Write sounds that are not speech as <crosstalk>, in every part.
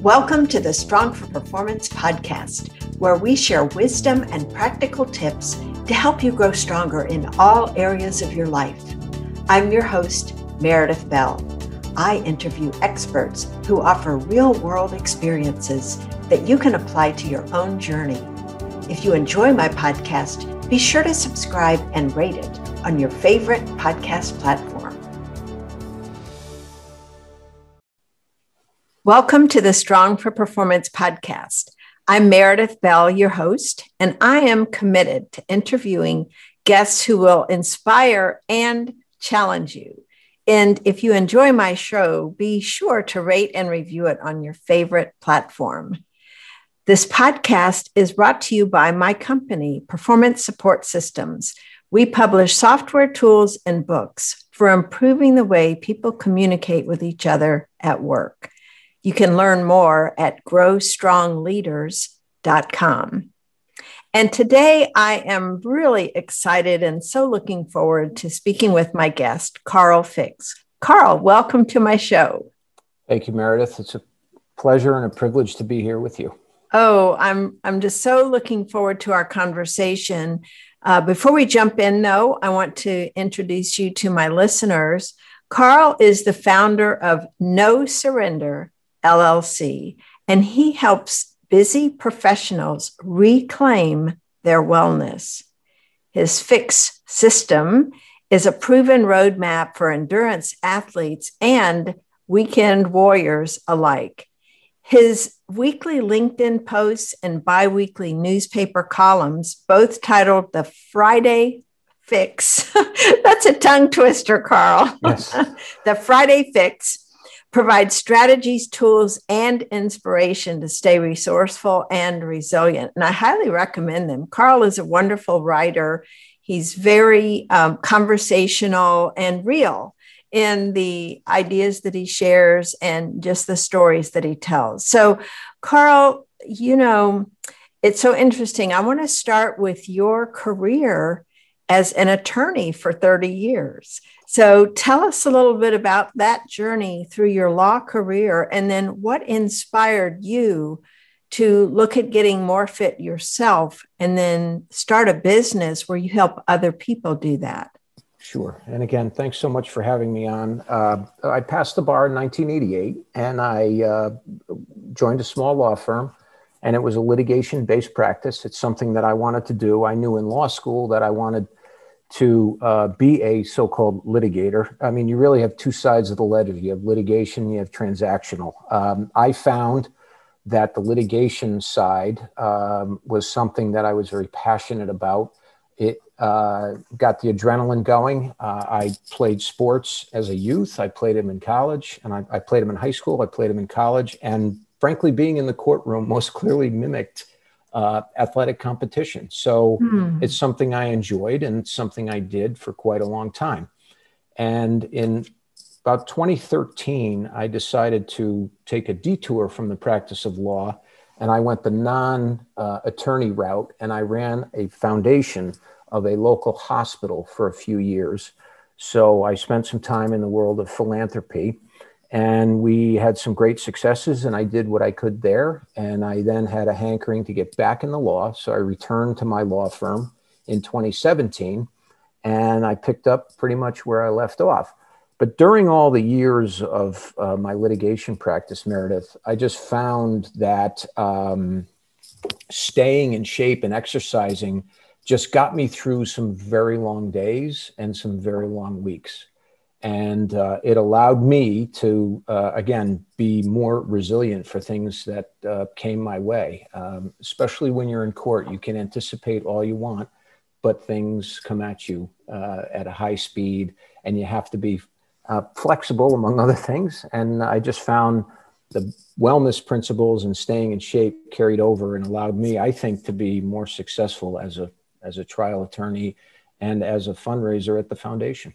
Welcome to the Strong for Performance podcast, where we share wisdom and practical tips to help you grow stronger in all areas of your life. I'm your host, Meredith Bell. I interview experts who offer real world experiences that you can apply to your own journey. If you enjoy my podcast, be sure to subscribe and rate it on your favorite podcast platform. Welcome to the Strong for Performance podcast. I'm Meredith Bell, your host, and I am committed to interviewing guests who will inspire and challenge you. And if you enjoy my show, be sure to rate and review it on your favorite platform. This podcast is brought to you by my company, Performance Support Systems. We publish software tools and books for improving the way people communicate with each other at work. You can learn more at growstrongleaders.com. And today I am really excited and so looking forward to speaking with my guest, Carl Fix. Carl, welcome to my show. Thank you, Meredith. It's a pleasure and a privilege to be here with you. Oh, I'm I'm just so looking forward to our conversation. Uh, before we jump in, though, I want to introduce you to my listeners. Carl is the founder of No Surrender LLC, and he helps busy professionals reclaim their wellness. His fix system is a proven roadmap for endurance athletes and weekend warriors alike. His weekly LinkedIn posts and biweekly newspaper columns, both titled The Friday Fix. <laughs> That's a tongue twister, Carl. Yes. <laughs> the Friday Fix provide strategies, tools, and inspiration to stay resourceful and resilient. And I highly recommend them. Carl is a wonderful writer. He's very um, conversational and real in the ideas that he shares and just the stories that he tells. So, Carl, you know, it's so interesting. I want to start with your career as an attorney for 30 years. So tell us a little bit about that journey through your law career and then what inspired you to look at getting more fit yourself and then start a business where you help other people do that. Sure. And again, thanks so much for having me on. Uh, I passed the bar in 1988 and I uh, joined a small law firm and it was a litigation based practice. It's something that I wanted to do. I knew in law school that I wanted to uh, be a so-called litigator. I mean, you really have two sides of the ledger. You have litigation, you have transactional. Um, I found that the litigation side um, was something that I was very passionate about. It uh, got the adrenaline going. Uh, I played sports as a youth. I played them in college, and I, I played them in high school. I played them in college, and frankly, being in the courtroom most clearly mimicked uh, athletic competition. So mm. it's something I enjoyed and something I did for quite a long time. And in about 2013, I decided to take a detour from the practice of law and I went the non uh, attorney route and I ran a foundation of a local hospital for a few years. So I spent some time in the world of philanthropy and we had some great successes and i did what i could there and i then had a hankering to get back in the law. So i returned to my law firm in 2017 and i picked up pretty much where i left off. But during all the years of uh, my litigation practice meredith i just found that um, staying in shape and exercising just got me through some very long days and some very long weeks and uh, it allowed me to uh, again be more resilient for things that uh, came my way. Um, especially when you're in court you can anticipate all you want but things come at you uh, at a high speed and you have to be uh, flexible among other things. And i just found the wellness principles and staying in shape carried over and allowed me i think to be more successful as a as a trial attorney and as a fundraiser at the foundation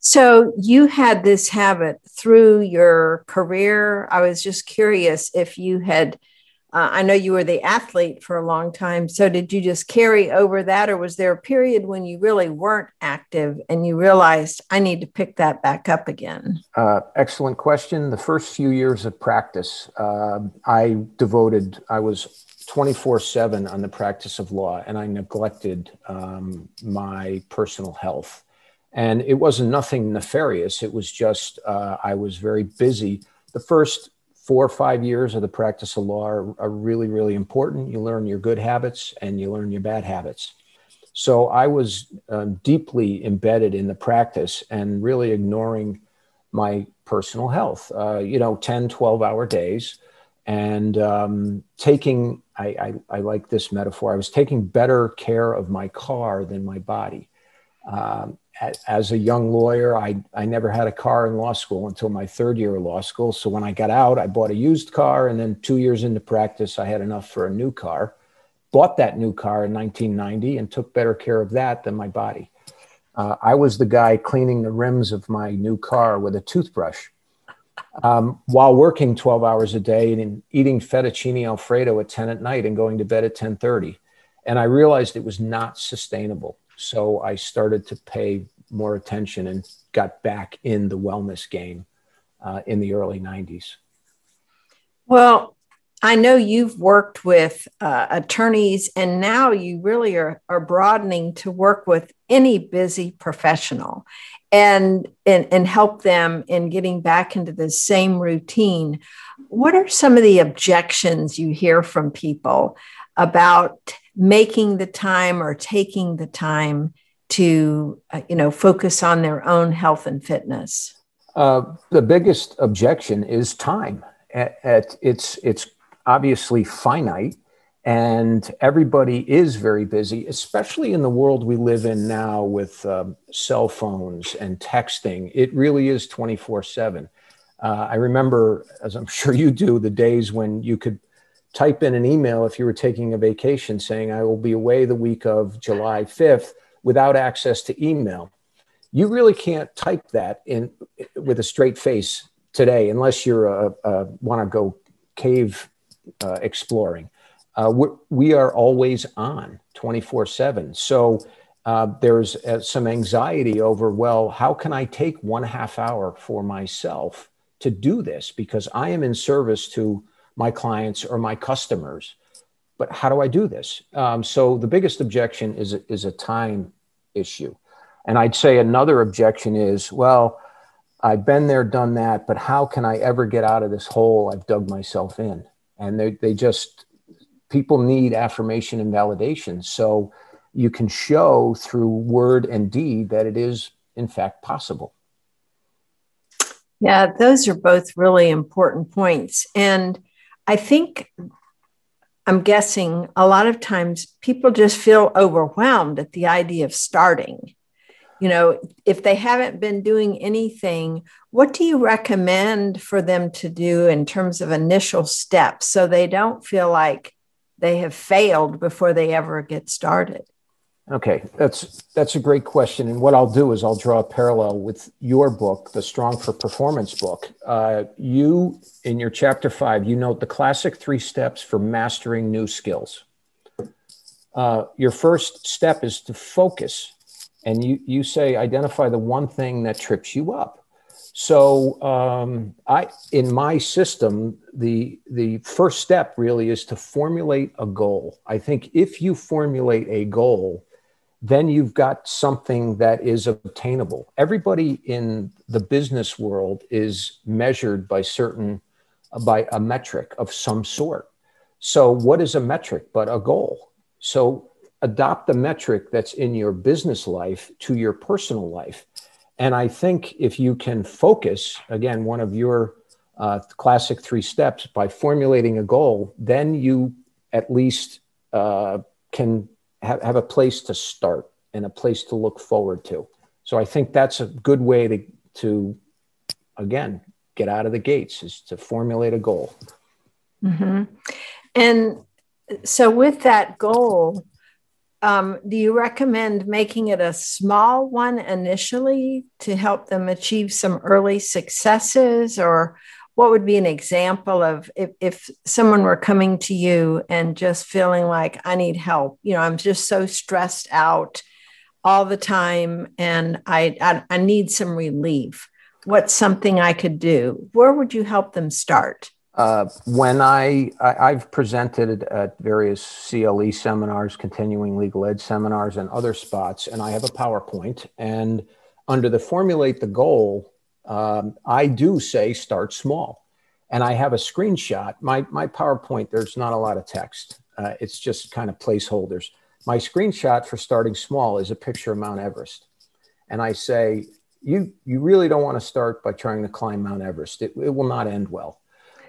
so you had this habit through your career. I was just curious if you had uh, I know you were the athlete for a long time. So, did you just carry over that, or was there a period when you really weren't active and you realized I need to pick that back up again? Uh, excellent question. The first few years of practice, uh, I devoted, I was 24 7 on the practice of law, and I neglected um, my personal health. And it wasn't nothing nefarious. It was just uh, I was very busy. The first four or five years of the practice of law are, are, really, really important. You learn your good habits and you learn your bad habits. So I was um, deeply embedded in the practice and really ignoring my personal health, uh, you know, 10, 12 hour days. And um, taking, I, I, I, like this metaphor, I was taking better care of my car than my body. Um, as a young lawyer, I, I never had a car in law school until my third year of law school. So when I got out, I bought a used car. And then two years into practice, I had enough for a new car. Bought that new car in 1990 and took better care of that than my body. Uh, I was the guy cleaning the rims of my new car with a toothbrush um, while working 12 hours a day and eating fettuccine alfredo at 10 at night and going to bed at 10:30. And I realized it was not sustainable. So I started to pay more attention and got back in the wellness game uh, in the early 90s. Well, I know you've worked with uh, attorneys, and now you really are, are broadening to work with any busy professional and, and, and help them in getting back into the same routine. What are some of the objections you hear from people about making the time or taking the time to uh, you know focus on their own health and fitness? Uh, the biggest objection is time. At, at, it's it's obviously finite and everybody is very busy especially in the world we live in now with um, cell phones and texting. It really is 24 7 uh, i remember as i'm sure you do the days when you could type in an email if you were taking a vacation saying, I will be away the week of July 5th without access to email. You really can't type that in with a straight face today unless you're a, want to go cave uh, exploring. Uh, we are always on 24 7. So uh, there's uh, some anxiety over, well, how can I take one half hour for myself to do this? Because I am in service to my clients or my customers. But how do I do this? Um, so the biggest objection is, is a time issue. And I'd say another objection is, well, I've been there, done that, but how can I ever get out of this hole I've dug myself in? And they, they just, people need affirmation and validation. So you can show through word and deed that it is, in fact, possible. Yeah, those are both really important points. And I think I'm guessing a lot of times people just feel overwhelmed at the idea of starting. You know, if they haven't been doing anything, what do you recommend for them to do in terms of initial steps so they don't feel like they have failed before they ever get started? Okay, that's that's a great question. And what I'll do is I'll draw a parallel with your book, the Strong for Performance book. Uh, you, in your chapter five, you note the classic three steps for mastering new skills. Uh, your first step is to focus, and you you say identify the one thing that trips you up. So um, I, in my system, the the first step really is to formulate a goal. I think if you formulate a goal then you've got something that is obtainable. Everybody in the business world is measured by certain by a metric of some sort. So what is a metric but a goal? So adopt the metric that's in your business life to your personal life. And I think if you can focus, again, one of your uh, classic three steps by formulating a goal, then you at least uh, can have, have a place to start and a place to look forward to. So I think that's a good way to, to again, get out of the gates is to formulate a goal. Mm-hmm. And so, with that goal, um, do you recommend making it a small one initially to help them achieve some early successes, or what would be an example of if, if someone were coming to you and just feeling like I need help? You know, I'm just so stressed out all the time and I, I, I need some relief. What's something I could do? Where would you help them start? Uh, when I, I have presented at various CLE seminars, continuing legal ed seminars, and other spots, and I have a PowerPoint. And under the formulate the goal, um, I do say start small, and I have a screenshot. My my PowerPoint, there's not a lot of text. Uh, it's just kind of placeholders. My screenshot for starting small is a picture of Mount Everest, and I say you you really don't want to start by trying to climb Mount Everest. It, it will not end well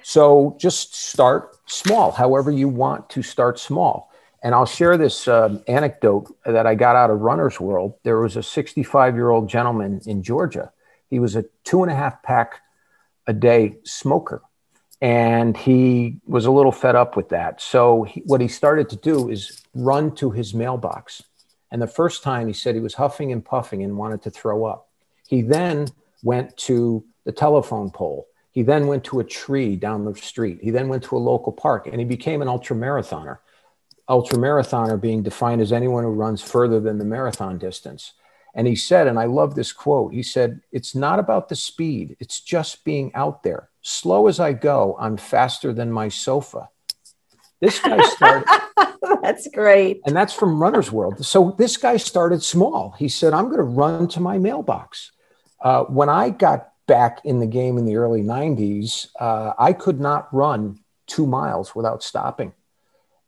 so just start small, however you want to start small. And I'll share this um, anecdote that I got out of Runner's World. There was a 65 year old gentleman in Georgia. He was a two and a half pack a day smoker. And he was a little fed up with that. So he, what he started to do is run to his mailbox. And the first time he said he was huffing and puffing and wanted to throw up. He then went to the telephone pole he then went to a tree down the street. He then went to a local park and he became an ultra marathoner. Ultra marathoner being defined as anyone who runs further than the marathon distance. And he said, and I love this quote he said, It's not about the speed, it's just being out there. Slow as I go, I'm faster than my sofa. This guy started. <laughs> that's great. And that's from Runner's World. So this guy started small. He said, I'm going to run to my mailbox. Uh, when I got back in the game in the early 90s, uh, I could not run two miles without stopping.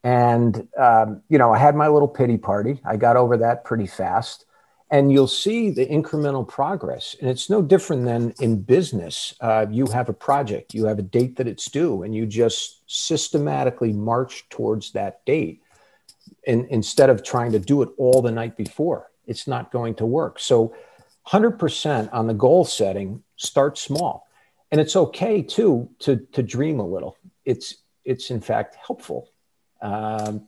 And, um, you know, I had my little pity party. I got over that pretty fast. And you'll see the incremental progress. And it's no different than in business. Uh, you have a project, you have a date that it's due, and you just systematically march towards that date. And instead of trying to do it all the night before, it's not going to work. So, 100% on the goal setting start small and it's okay too to to dream a little it's it's in fact helpful um,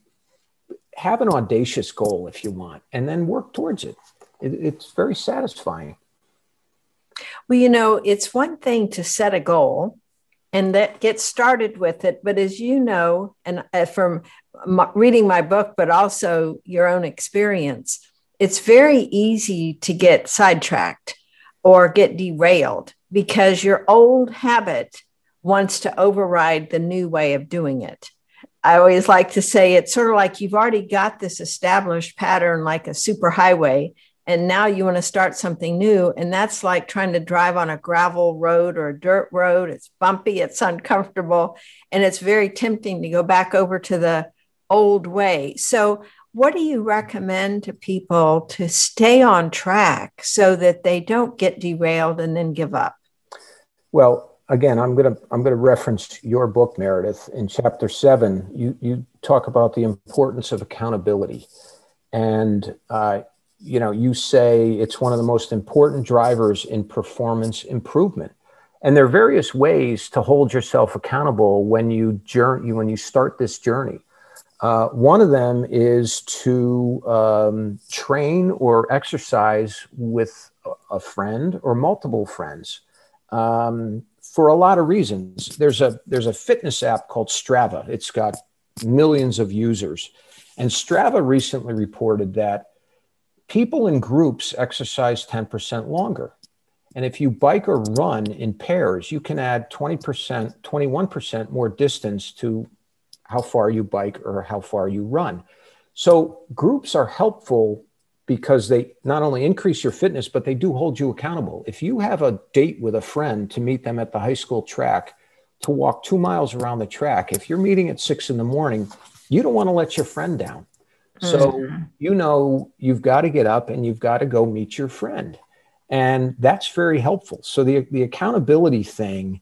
have an audacious goal if you want and then work towards it. It it's very satisfying well you know it's one thing to set a goal and that get started with it but as you know and uh, from reading my book but also your own experience it's very easy to get sidetracked or get derailed because your old habit wants to override the new way of doing it. I always like to say it's sort of like you've already got this established pattern, like a superhighway, and now you want to start something new. And that's like trying to drive on a gravel road or a dirt road. It's bumpy, it's uncomfortable, and it's very tempting to go back over to the old way. So, what do you recommend to people to stay on track so that they don't get derailed and then give up? Well, again, I'm going to I'm going to reference your book, Meredith. In chapter seven, you you talk about the importance of accountability, and uh, you know you say it's one of the most important drivers in performance improvement. And there are various ways to hold yourself accountable when you journey when you start this journey. Uh, one of them is to um, train or exercise with a friend or multiple friends um, for a lot of reasons. There's a there's a fitness app called Strava. It's got millions of users, and Strava recently reported that people in groups exercise 10% longer. And if you bike or run in pairs, you can add 20%, 21% more distance to how far you bike or how far you run. So groups are helpful because they not only increase your fitness, but they do hold you accountable. If you have a date with a friend to meet them at the high school track to walk two miles around the track, if you're meeting at six in the morning, you don't want to let your friend down. So mm-hmm. you know you've got to get up and you've got to go meet your friend. And that's very helpful. So the, the accountability thing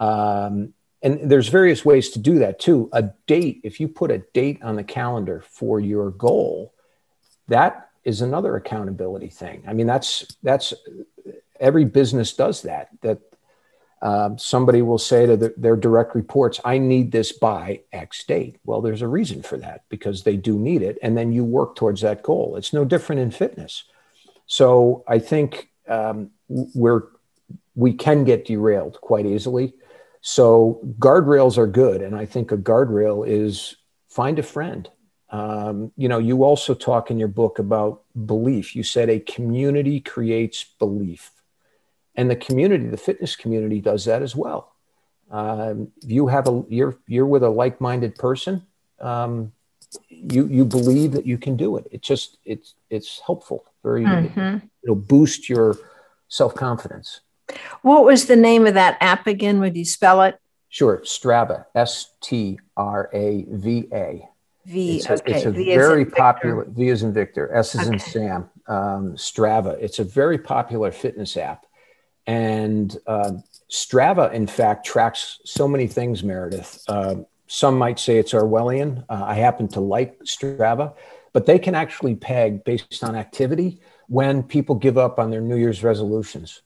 um, and there's various ways to do that too a date if you put a date on the calendar for your goal that is another accountability thing i mean that's that's every business does that that uh, somebody will say to the, their direct reports i need this by x date well there's a reason for that because they do need it and then you work towards that goal it's no different in fitness so i think um, we're we can get derailed quite easily So guardrails are good. And I think a guardrail is find a friend. Um, you know, you also talk in your book about belief. You said a community creates belief. And the community, the fitness community does that as well. Um, you have a you're you're with a like-minded person. Um, you you believe that you can do it. It's just it's it's helpful. Very mm-hmm. it'll boost your self-confidence. What was the name of that app again? Would you spell it? Sure, Strava. S T R A V A. V. It's a, okay. It's a v very popular. V is in Victor. S is okay. in Sam. Um, Strava. It's a very popular fitness app, and uh, Strava, in fact, tracks so many things. Meredith. Uh, some might say it's Orwellian. Uh, I happen to like Strava, but they can actually peg based on activity when people give up on their New Year's resolutions.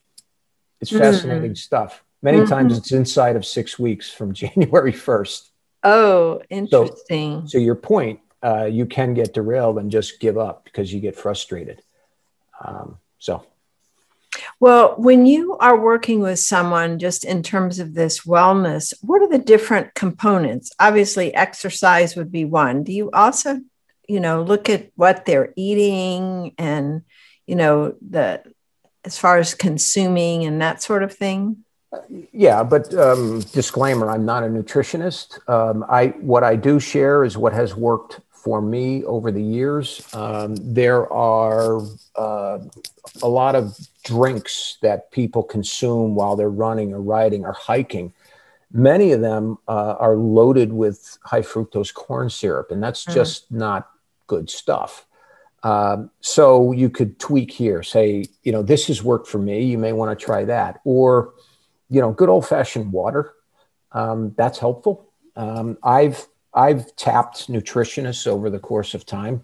It's mm-hmm. fascinating mm-hmm. stuff. Many mm-hmm. times it's inside of six weeks from <laughs> January 1st. Oh, interesting. So, so your point, uh, you can get derailed and just give up because you get frustrated. Um, so. Well, when you are working with someone just in terms of this wellness, what are the different components? Obviously, exercise would be one. Do you also, you know, look at what they're eating and, you know, the as far as consuming and that sort of thing? Yeah, but um, disclaimer: I'm not a nutritionist. Um, I what I do share is what has worked for me over the years. Um, there are uh, a lot of drinks that people consume while they're running or riding or hiking. Many of them uh, are loaded with high fructose corn syrup, and that's mm-hmm. just not good stuff. Um, so you could tweak here, say, you know, this has worked for me. You may want to try that. Or, you know, good old fashioned water. Um, that's helpful. Um, I've I've tapped nutritionists over the course of time.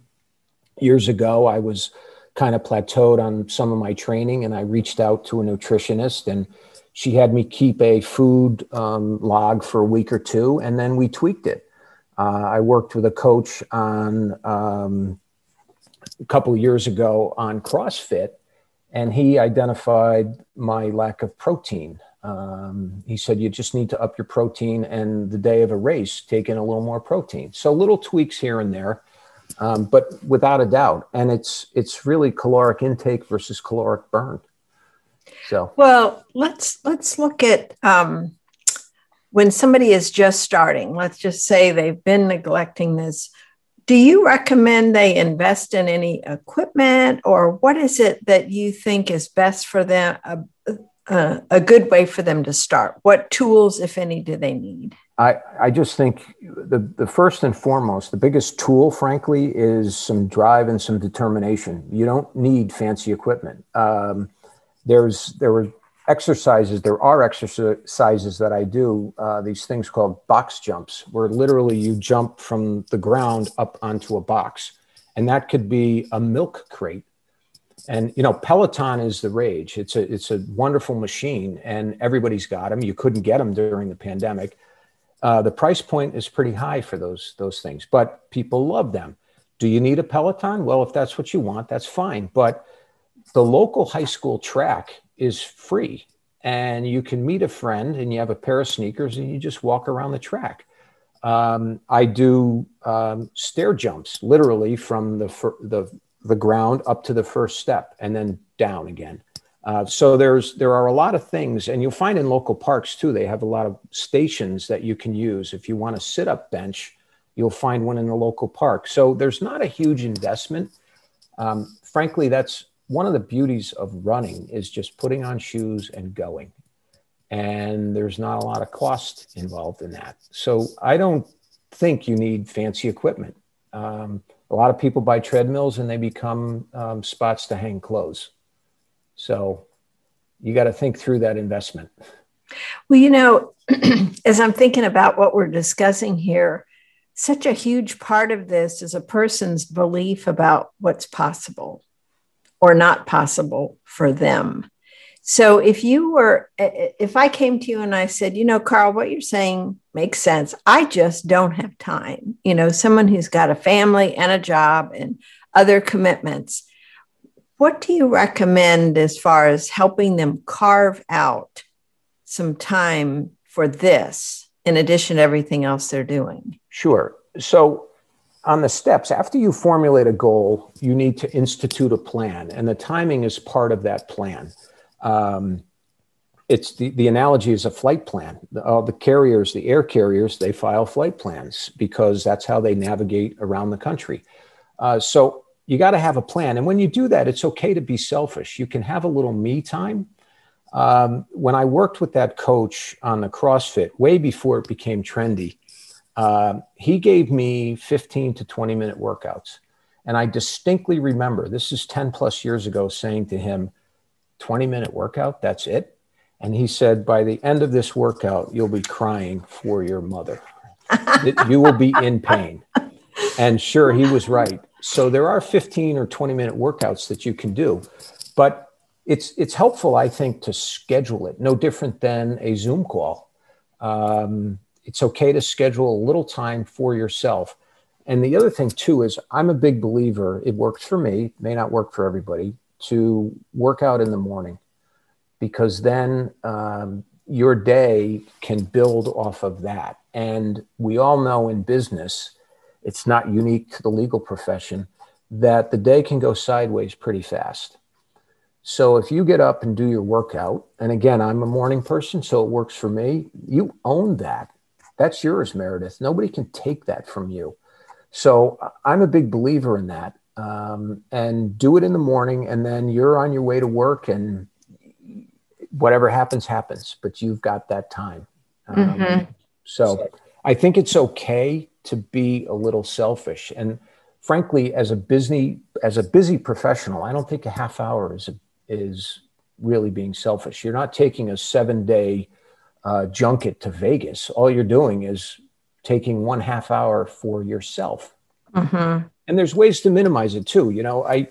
Years ago, I was kind of plateaued on some of my training, and I reached out to a nutritionist, and she had me keep a food um, log for a week or two, and then we tweaked it. Uh, I worked with a coach on um, a couple years ago on CrossFit, and he identified my lack of protein. Um, he said you just need to up your protein, and the day of a race, take in a little more protein. So little tweaks here and there, um, but without a doubt, and it's it's really caloric intake versus caloric burn. So well, let's let's look at um, when somebody is just starting. Let's just say they've been neglecting this do you recommend they invest in any equipment or what is it that you think is best for them a, a, good way for them to start what tools if any do they need i, I just think the, the first and foremost the biggest tool frankly is some drive and some determination you don't need fancy equipment um, there's there were exercises, there are exercises that I do, uh, these things called box jumps, where literally you jump from the ground up onto a box. And that could be a milk crate. And you know, Peloton is the rage. It's a it's a wonderful machine, and everybody's got them. You couldn't get them during the pandemic. Uh, the price point is pretty high for those those things, but people love them. Do you need a Peloton? Well, if that's what you want, that's fine. But the local high school track is free and you can meet a friend and you have a pair of sneakers and you just walk around the track. Um, I do um, stair jumps, literally from the, the the ground up to the first step and then down again. Uh, so there's there are a lot of things, and you'll find in local parks too. They have a lot of stations that you can use if you want a sit up bench. You'll find one in the local park. So there's not a huge investment. Um, frankly, that's one of the beauties of running is just putting on shoes and going. And there's not a lot of cost involved in that. So I don't think you need fancy equipment. Um, a lot of people buy treadmills and they become um, spots to hang clothes. So you got to think through that investment. Well, you know, <clears throat> as I'm thinking about what we're discussing here, such a huge part of this is a person's belief about what's possible or not possible for them. So if you were, if I came to you and I said, you know, Carl, what you're saying makes sense. I just don't have time. You know, someone who's got a family and a job and other commitments. What do you recommend as far as helping them carve out some time for this in addition to everything else they're doing? Sure. So, on the steps, after you formulate a goal, you need to institute a plan, and the timing is part of that plan. Um, it's the, the analogy is a flight plan. All the carriers, the air carriers, they file flight plans because that's how they navigate around the country. Uh, so you got to have a plan. And when you do that, it's okay to be selfish. You can have a little me time. Um, when I worked with that coach on the CrossFit, way before it became trendy, uh, he gave me 15 to 20 minute workouts. And I distinctly remember this is 10 plus years ago saying to him, 20 minute workout, that's it. And he said, by the end of this workout, you'll be crying for your mother. you will be in pain. And sure, he was right. So there are 15 or 20 minute workouts that you can do, but it's it's helpful, I think, to schedule it. No different than a Zoom call. Um, it's okay to schedule a little time for yourself. And the other thing too is I'm a big believer. It works for me, may not work for everybody, to work out in the morning, because then um, your day can build off of that. And we all know in business it's not unique to the legal profession, that the day can go sideways pretty fast. So if you get up and do your workout, and again, I'm a morning person, so it works for me, you own that. That's yours, Meredith. Nobody can take that from you. So I'm a big believer in that. Um, and do it in the morning, and then you're on your way to work, and whatever happens, happens, but you've got that time. Um, mm-hmm. So I think it's okay to be a little selfish. And frankly, as a busy as a busy professional, I don't think a half hour is a, is really being selfish. You're not taking a seven day uh, junket to Vegas. All you're doing is taking one half hour for yourself. Mm-hmm. And there's ways to minimize it too. You know, I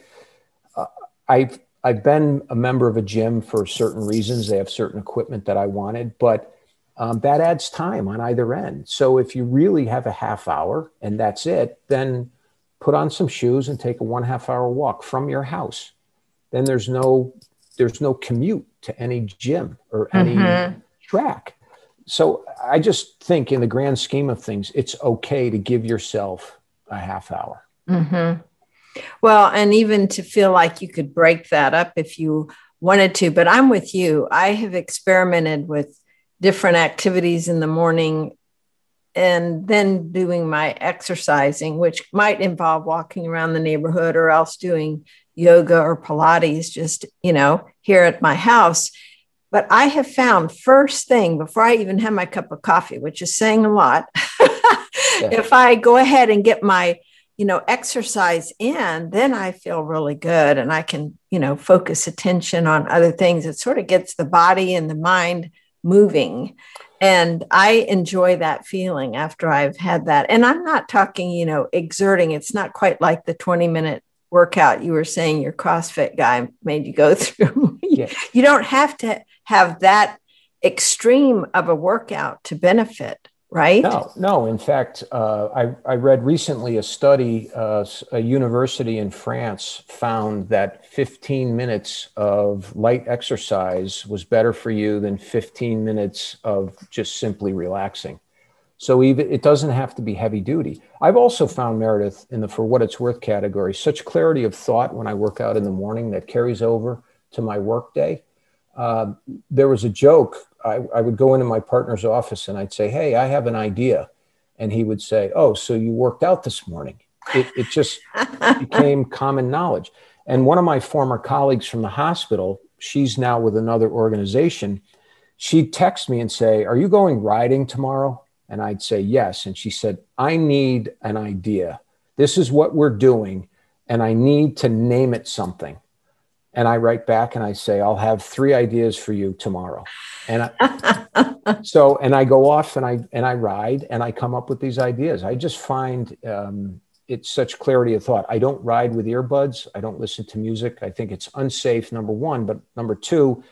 uh, I've I've been a member of a gym for certain reasons. They have certain equipment that I wanted, but um, that adds time on either end. So if you really have a half hour and that's it, then put on some shoes and take a one half hour walk from your house. Then there's no there's no commute to any gym or any mm-hmm. track. So I just think in the grand scheme of things, it's okay to give yourself a half hour. Mm-hmm. Well, and even to feel like you could break that up if you wanted to. But I'm with you. I have experimented with different activities in the morning and then doing my exercising, which might involve walking around the neighborhood or else doing yoga or Pilates, just, you know, here at my house. But I have found first thing before I even have my cup of coffee, which is saying a lot, <laughs> yeah. if I go ahead and get my, you know, exercise in, then I feel really good and I can, you know, focus attention on other things. It sort of gets the body and the mind moving. And i enjoy that feeling after i've had that. And i'm not talking you know exerting. It's not quite like the 20 minute workout you were saying your crossfit guy made you go <laughs> through. Yeah. you don't have to have that extreme of a workout to benefit right? No, no. In fact, uh, I, I read recently a study, uh, a university in France found that 15 minutes of light exercise was better for you than 15 minutes of just simply relaxing. So even it doesn't have to be heavy duty. I've also found Meredith in the for what it's worth category such clarity of thought when I work out in the morning that carries over to my work day. Uh, there was a joke I, I would go into my partner's office and I'd say, Hey, I have an idea. And he would say, Oh, so you worked out this morning. It, it just <laughs> became common knowledge. And one of my former colleagues from the hospital, she's now with another organization, she'd text me and say, Are you going riding tomorrow? And I'd say, Yes. And she said, I need an idea. This is what we're doing, and I need to name it something and I write back and I say, I'll have three ideas for you tomorrow. And I, <laughs> so, and I go off and I, and I ride and I come up with these ideas. I just find um, it's such clarity of thought. I don't ride with earbuds. I don't listen to music. I think it's unsafe, number one, but number two,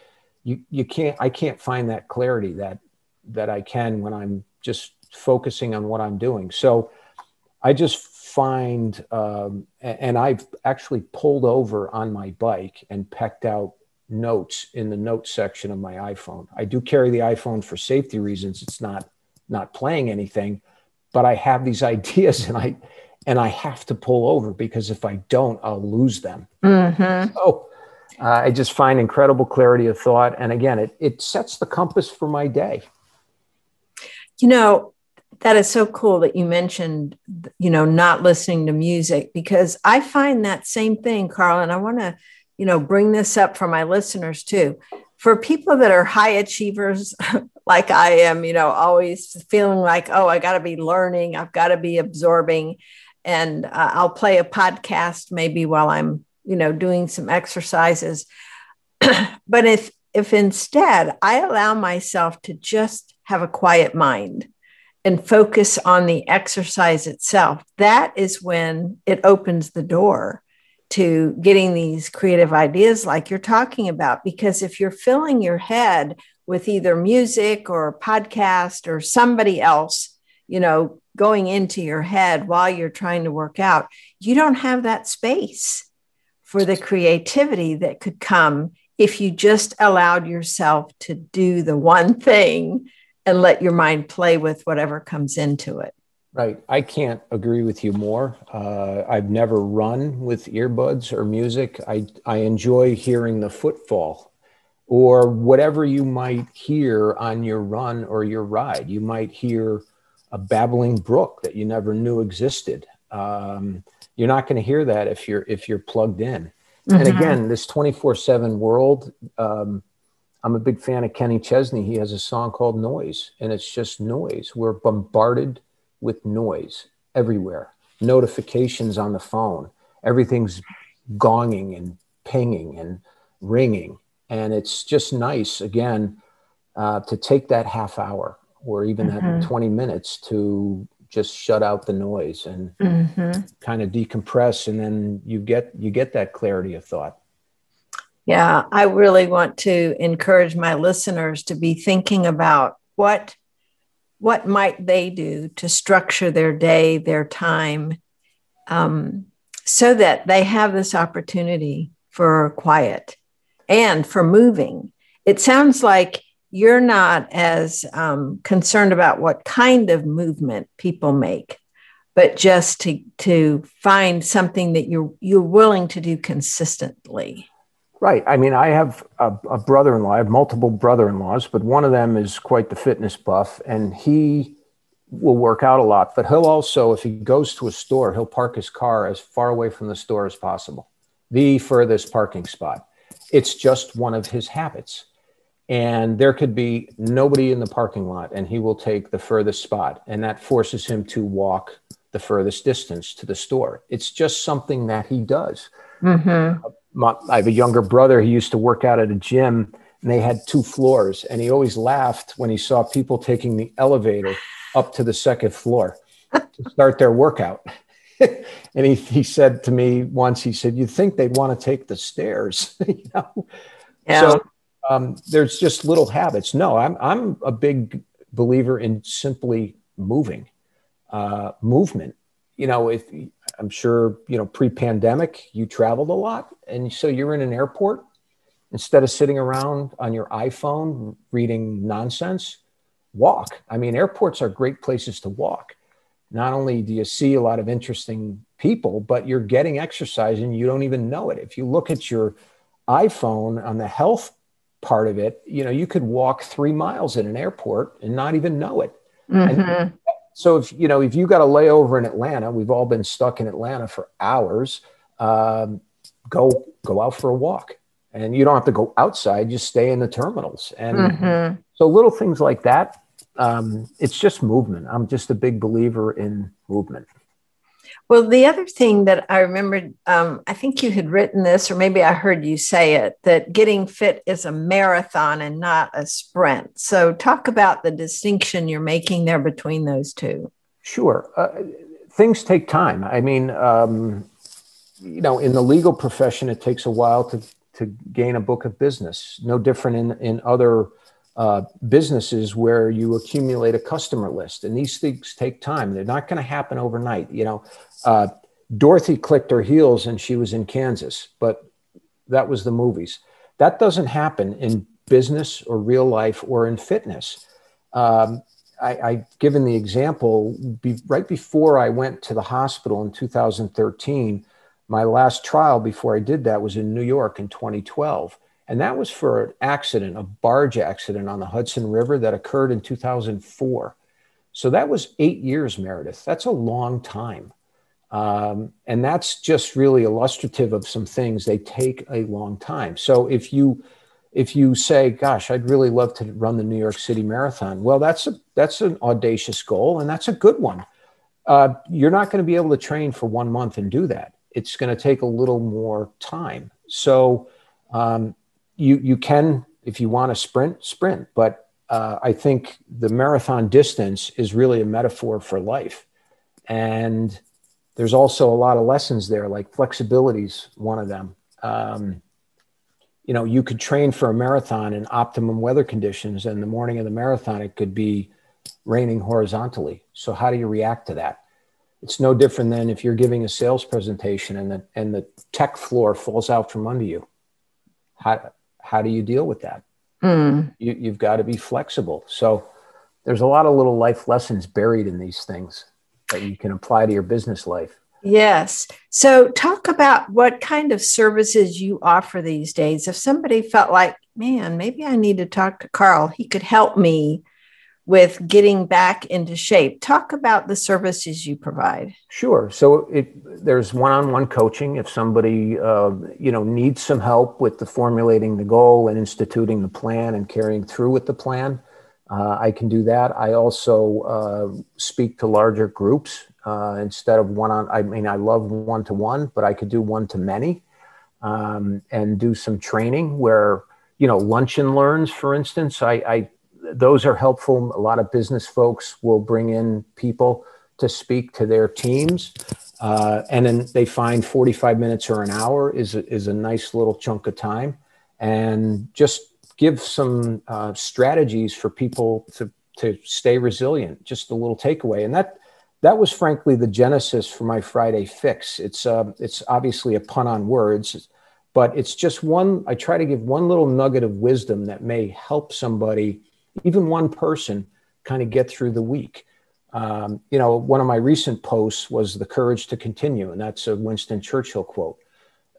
you, you can't, I can't find that clarity that, that I can when I'm just focusing on what I'm doing. So I just find, um, and I've actually pulled over on my bike and pecked out notes in the notes section of my iPhone. I do carry the iPhone for safety reasons. It's not not playing anything, but I have these <laughs> ideas and I and I have to pull over because if I don't, I'll lose them. Mm-hmm. So uh, I just find incredible clarity of thought, and again, it it sets the compass for my day. You know, that is so cool that you mentioned, you know, not listening to music because I find that same thing, Carl, and I want to, you know, bring this up for my listeners too. For people that are high achievers <laughs> like I am, you know, always feeling like, oh, I got to be learning, I've got to be absorbing, and uh, I'll play a podcast maybe while I'm, you know, doing some exercises. <clears throat> but if if instead I allow myself to just have a quiet mind and focus on the exercise itself, that is when it opens the door to getting these creative ideas like you're talking about. Because if you're filling your head with either music or podcast or somebody else, you know, going into your head while you're trying to work out, you don't have that space for the creativity that could come if you just allowed yourself to do the one thing and let your mind play with whatever comes into it. Right. I can't agree with you more. Uh, I've never run with earbuds or music. I, I enjoy hearing the footfall or whatever you might hear on your run or your ride. You might hear a babbling brook that you never knew existed. Um, you're not going to hear that if you're if you're plugged in. Mm-hmm. And again, this 24/7 world. Um, I'm a big fan of Kenny Chesney. He has a song called Noise, and it's just noise. We're bombarded with noise everywhere. Notifications on the phone. Everything's gonging and pinging and ringing. And it's just nice, again, uh, to take that half hour or even mm-hmm. that 20 minutes to just shut out the noise and mm-hmm. kind of decompress and then you get you get that clarity of thought yeah i really want to encourage my listeners to be thinking about what what might they do to structure their day their time um, so that they have this opportunity for quiet and for moving it sounds like you're not as um, concerned about what kind of movement people make, but just to to find something that you're you're willing to do consistently. Right. I mean, I have a, a brother-in-law. I have multiple brother-in-laws, but one of them is quite the fitness buff, and he will work out a lot. But he'll also, if he goes to a store, he'll park his car as far away from the store as possible, the furthest parking spot. It's just one of his habits and there could be nobody in the parking lot and he will take the furthest spot and that forces him to walk the furthest distance to the store it's just something that he does mm-hmm. My, i have a younger brother he used to work out at a gym and they had two floors and he always laughed when he saw people taking the elevator up to the second floor to start their workout <laughs> and he, he said to me once he said you'd think they'd want to take the stairs <laughs> you know yeah. so um, there's just little habits. No, I'm I'm a big believer in simply moving, uh, movement. You know, if I'm sure you know pre-pandemic you traveled a lot, and so you're in an airport instead of sitting around on your iPhone reading nonsense. Walk. I mean, airports are great places to walk. Not only do you see a lot of interesting people, but you're getting exercise and you don't even know it. If you look at your iPhone on the health part of it, you know, you could walk three miles in an airport and not even know it. Mm-hmm. So if you know if you got a layover in Atlanta, we've all been stuck in Atlanta for hours. Um, go go out for a walk, and you don't have to go outside. Just stay in the terminals, and mm-hmm. so little things like that. Um, it's just movement. I'm just a big believer in movement. Well, the other thing that I remembered, um, I think you had written this, or maybe I heard you say it, that getting fit is a marathon and not a sprint. So, talk about the distinction you're making there between those two. Sure. Uh, things take time. I mean, um, you know, in the legal profession, it takes a while to, to gain a book of business. No different in, in other uh, businesses where you accumulate a customer list and these things take time they're not going to happen overnight you know uh, dorothy clicked her heels and she was in kansas but that was the movies That doesn't happen in business or real life or in fitness. Um, I, I given the example be, right before I went to the hospital in 2013. My last trial before I did that was in New York in 2012. And that was for an accident, a barge accident on the Hudson River that occurred in 2004. So that was eight years, Meredith. That's a long time. Um, and that's just really illustrative of some things. They take a long time. So if you if you say, "Gosh, I'd really love to run the New York City Marathon," well, that's a that's an audacious goal, and that's a good one. Uh, you're not going to be able to train for one month and do that. It's going to take a little more time. So um, you you can, if you want to sprint, sprint. But uh, I think the marathon distance is really a metaphor for life, and there's also a lot of lessons there, like flexibility is one of them. Um, you know, you could train for a marathon in optimum weather conditions, and the morning of the marathon, it could be raining horizontally. So, how do you react to that? It's no different than if you're giving a sales presentation and the, and the tech floor falls out from under you. How, how do you deal with that? Mm. You, you've got to be flexible. So, there's a lot of little life lessons buried in these things that you can apply to your business life. Yes. So, talk about what kind of services you offer these days. If somebody felt like, man, maybe I need to talk to Carl, he could help me with getting back into shape. Talk about the services you provide. Sure. So, it, there's one-on-one coaching. If somebody, uh, you know, needs some help with the formulating the goal and instituting the plan and carrying through with the plan, uh, I can do that. I also uh, speak to larger groups uh, instead of one on. I mean, I love one to one, but I could do one to many um, and do some training where you know lunch and learns, for instance. I, I those are helpful. A lot of business folks will bring in people to speak to their teams. Uh, and then they find 45 minutes or an hour is a, is a nice little chunk of time and just give some uh, strategies for people to to stay resilient. Just a little takeaway, and that that was frankly the genesis for my Friday fix. It's uh, it's obviously a pun on words, but it's just one. I try to give one little nugget of wisdom that may help somebody, even one person, kind of get through the week. Um, you know, one of my recent posts was the courage to continue, and that's a Winston Churchill quote.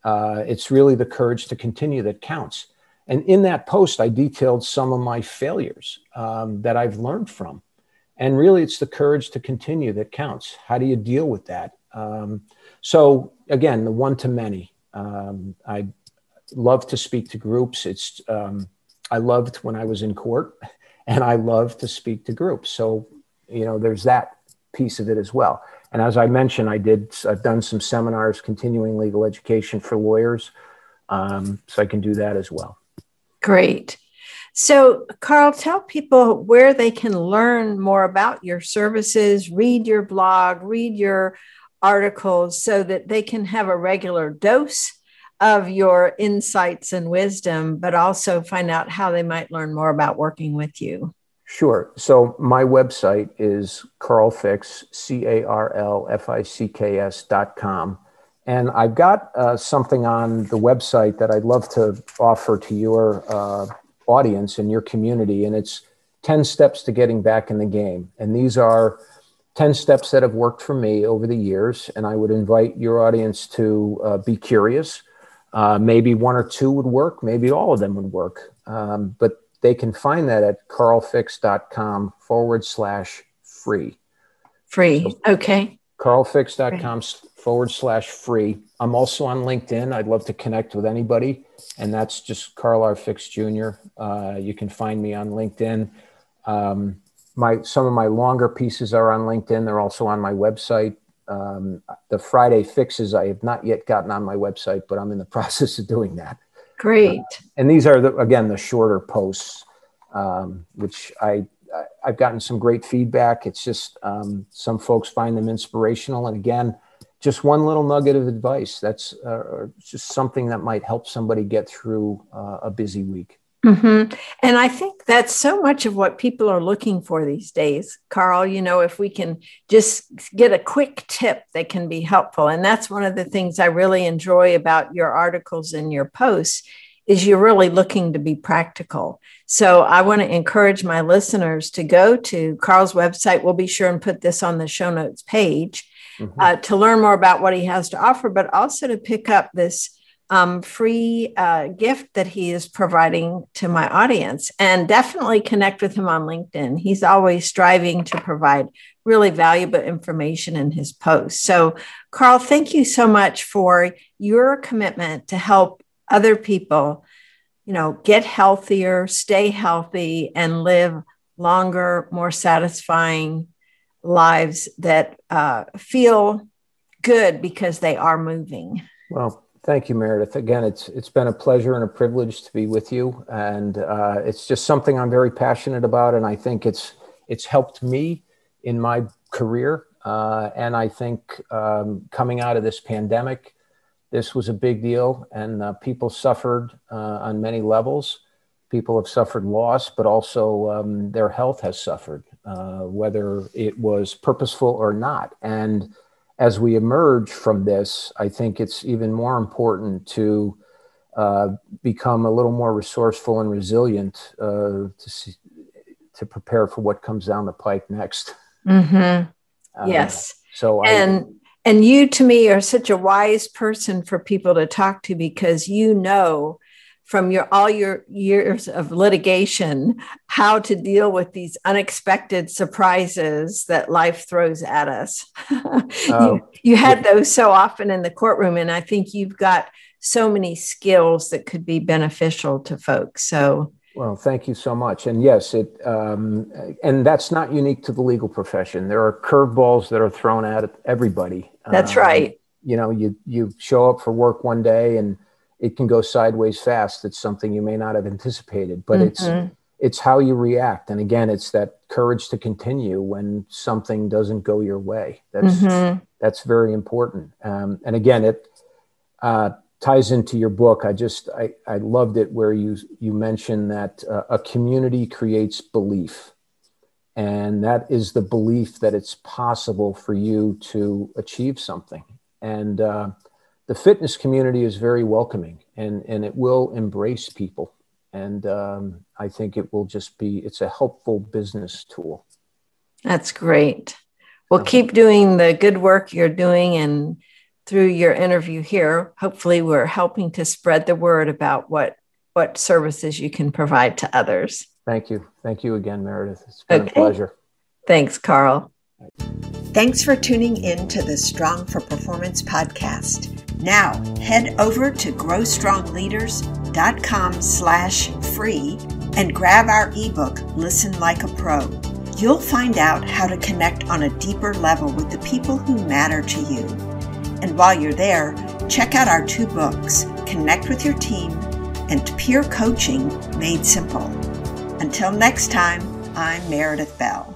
Uh, it's really the courage to continue that counts. And in that post, I detailed some of my failures um, that I've learned from. And really, it's the courage to continue that counts. How do you deal with that? Um, so, again, the one to many. Um, I love to speak to groups. It's um, I loved when I was in court, and I love to speak to groups. So, you know, there's that piece of it as well. And as I mentioned, I did. I've done some seminars, continuing legal education for lawyers, um, so I can do that as well. Great. So, Carl, tell people where they can learn more about your services, read your blog, read your articles so that they can have a regular dose of your insights and wisdom, but also find out how they might learn more about working with you. Sure. So my website is carlficks, C A R L F I C K S dot com. And I've got uh, something on the website that I'd love to offer to your uh, audience and your community. And it's 10 steps to getting back in the game. And these are 10 steps that have worked for me over the years. And I would invite your audience to uh, be curious. Uh, maybe one or two would work, maybe all of them would work. Um, but they can find that at carlficks.com forward slash free. Free. So okay. Carlficks.com forward slash free. I'm also on LinkedIn. I'd love to connect with anybody, and that's just Carl R. Ficks Jr. Uh, you can find me on LinkedIn. Um, my some of my longer pieces are on LinkedIn. They're also on my website. Um, the Friday fixes I have not yet gotten on my website, but I'm in the <laughs> process of doing that. Great. Uh, and these are the, again the shorter posts, um, which I I've gotten some great feedback. It's just um, some folks find them inspirational, and again, just one little nugget of advice. That's uh, just something that might help somebody get through uh, a busy week. Mm-hmm. And I think that's so much of what people are looking for these days, Carl. You know, if we can just get a quick tip that can be helpful. And that's one of the things I really enjoy about your articles and your posts is you're really looking to be practical. So I want to encourage my listeners to go to Carl's website. We'll be sure and put this on the show notes page mm-hmm. uh, to learn more about what he has to offer, but also to pick up this um, free uh, gift that he is providing to my audience. And definitely connect with him on LinkedIn. He's always striving to provide really valuable information in his posts. So, Carl, thank you so much for your commitment to help other people, you know, get healthier, stay healthy, and live longer, more satisfying lives that uh, feel good because they are moving. Well, thank you, Meredith. Again, it's it's been a pleasure and a privilege to be with you, and uh, it's just something I'm very passionate about, and I think it's it's helped me in my career. Uh, and I think um, coming out of this pandemic, this was a big deal, and uh, people suffered uh, on many levels. People have suffered loss, but also um, their health has suffered, uh, whether it was purposeful or not. And as we emerge from this, I think it's even more important to uh, become a little more resourceful and resilient uh, to see, to prepare for what comes down the pike next. Mm-hmm. Uh, yes. So and I, and you to me are such a wise person for people to talk to because you know from your all your years of litigation how to deal with these unexpected surprises that life throws at us. <laughs> Oh. you, you had those so often in the courtroom and I think you've got so many skills that could be beneficial to folks. So well, thank you so much. And yes, it um, and that's not unique to the legal profession. There are curveballs that are thrown at everybody. That's um, right. You know, you you show up for work one day and it can go sideways fast. It's something you may not have anticipated, but mm-hmm. it's it's how you react. And again, it's that courage to continue when something doesn't go your way. That's mm-hmm. that's very important. Um, and again, it. Uh, ties into your book. I just I, I loved it where you you mentioned that uh, a community creates belief, and that is the belief that it's possible for you to achieve something. And uh, the fitness community is very welcoming, and and it will embrace people. And um, I think it will just be it's a helpful business tool. That's great. Well, keep doing the good work you're doing and through your interview here, hopefully we're helping to spread the word about what what services you can provide to others. Thank you. Thank you again, Meredith. It's been okay. a pleasure. Thanks, Carl. Thanks for tuning in to the Strong for Performance podcast. Now, head over to growstrongleaders.com slash free and grab our ebook, Listen Like a Pro. You'll find out how to connect on a deeper level with the people who matter to you and while you're there, check out our two books, Connect with Your Team and Peer Coaching Made Simple. Until next time, I'm Meredith Bell.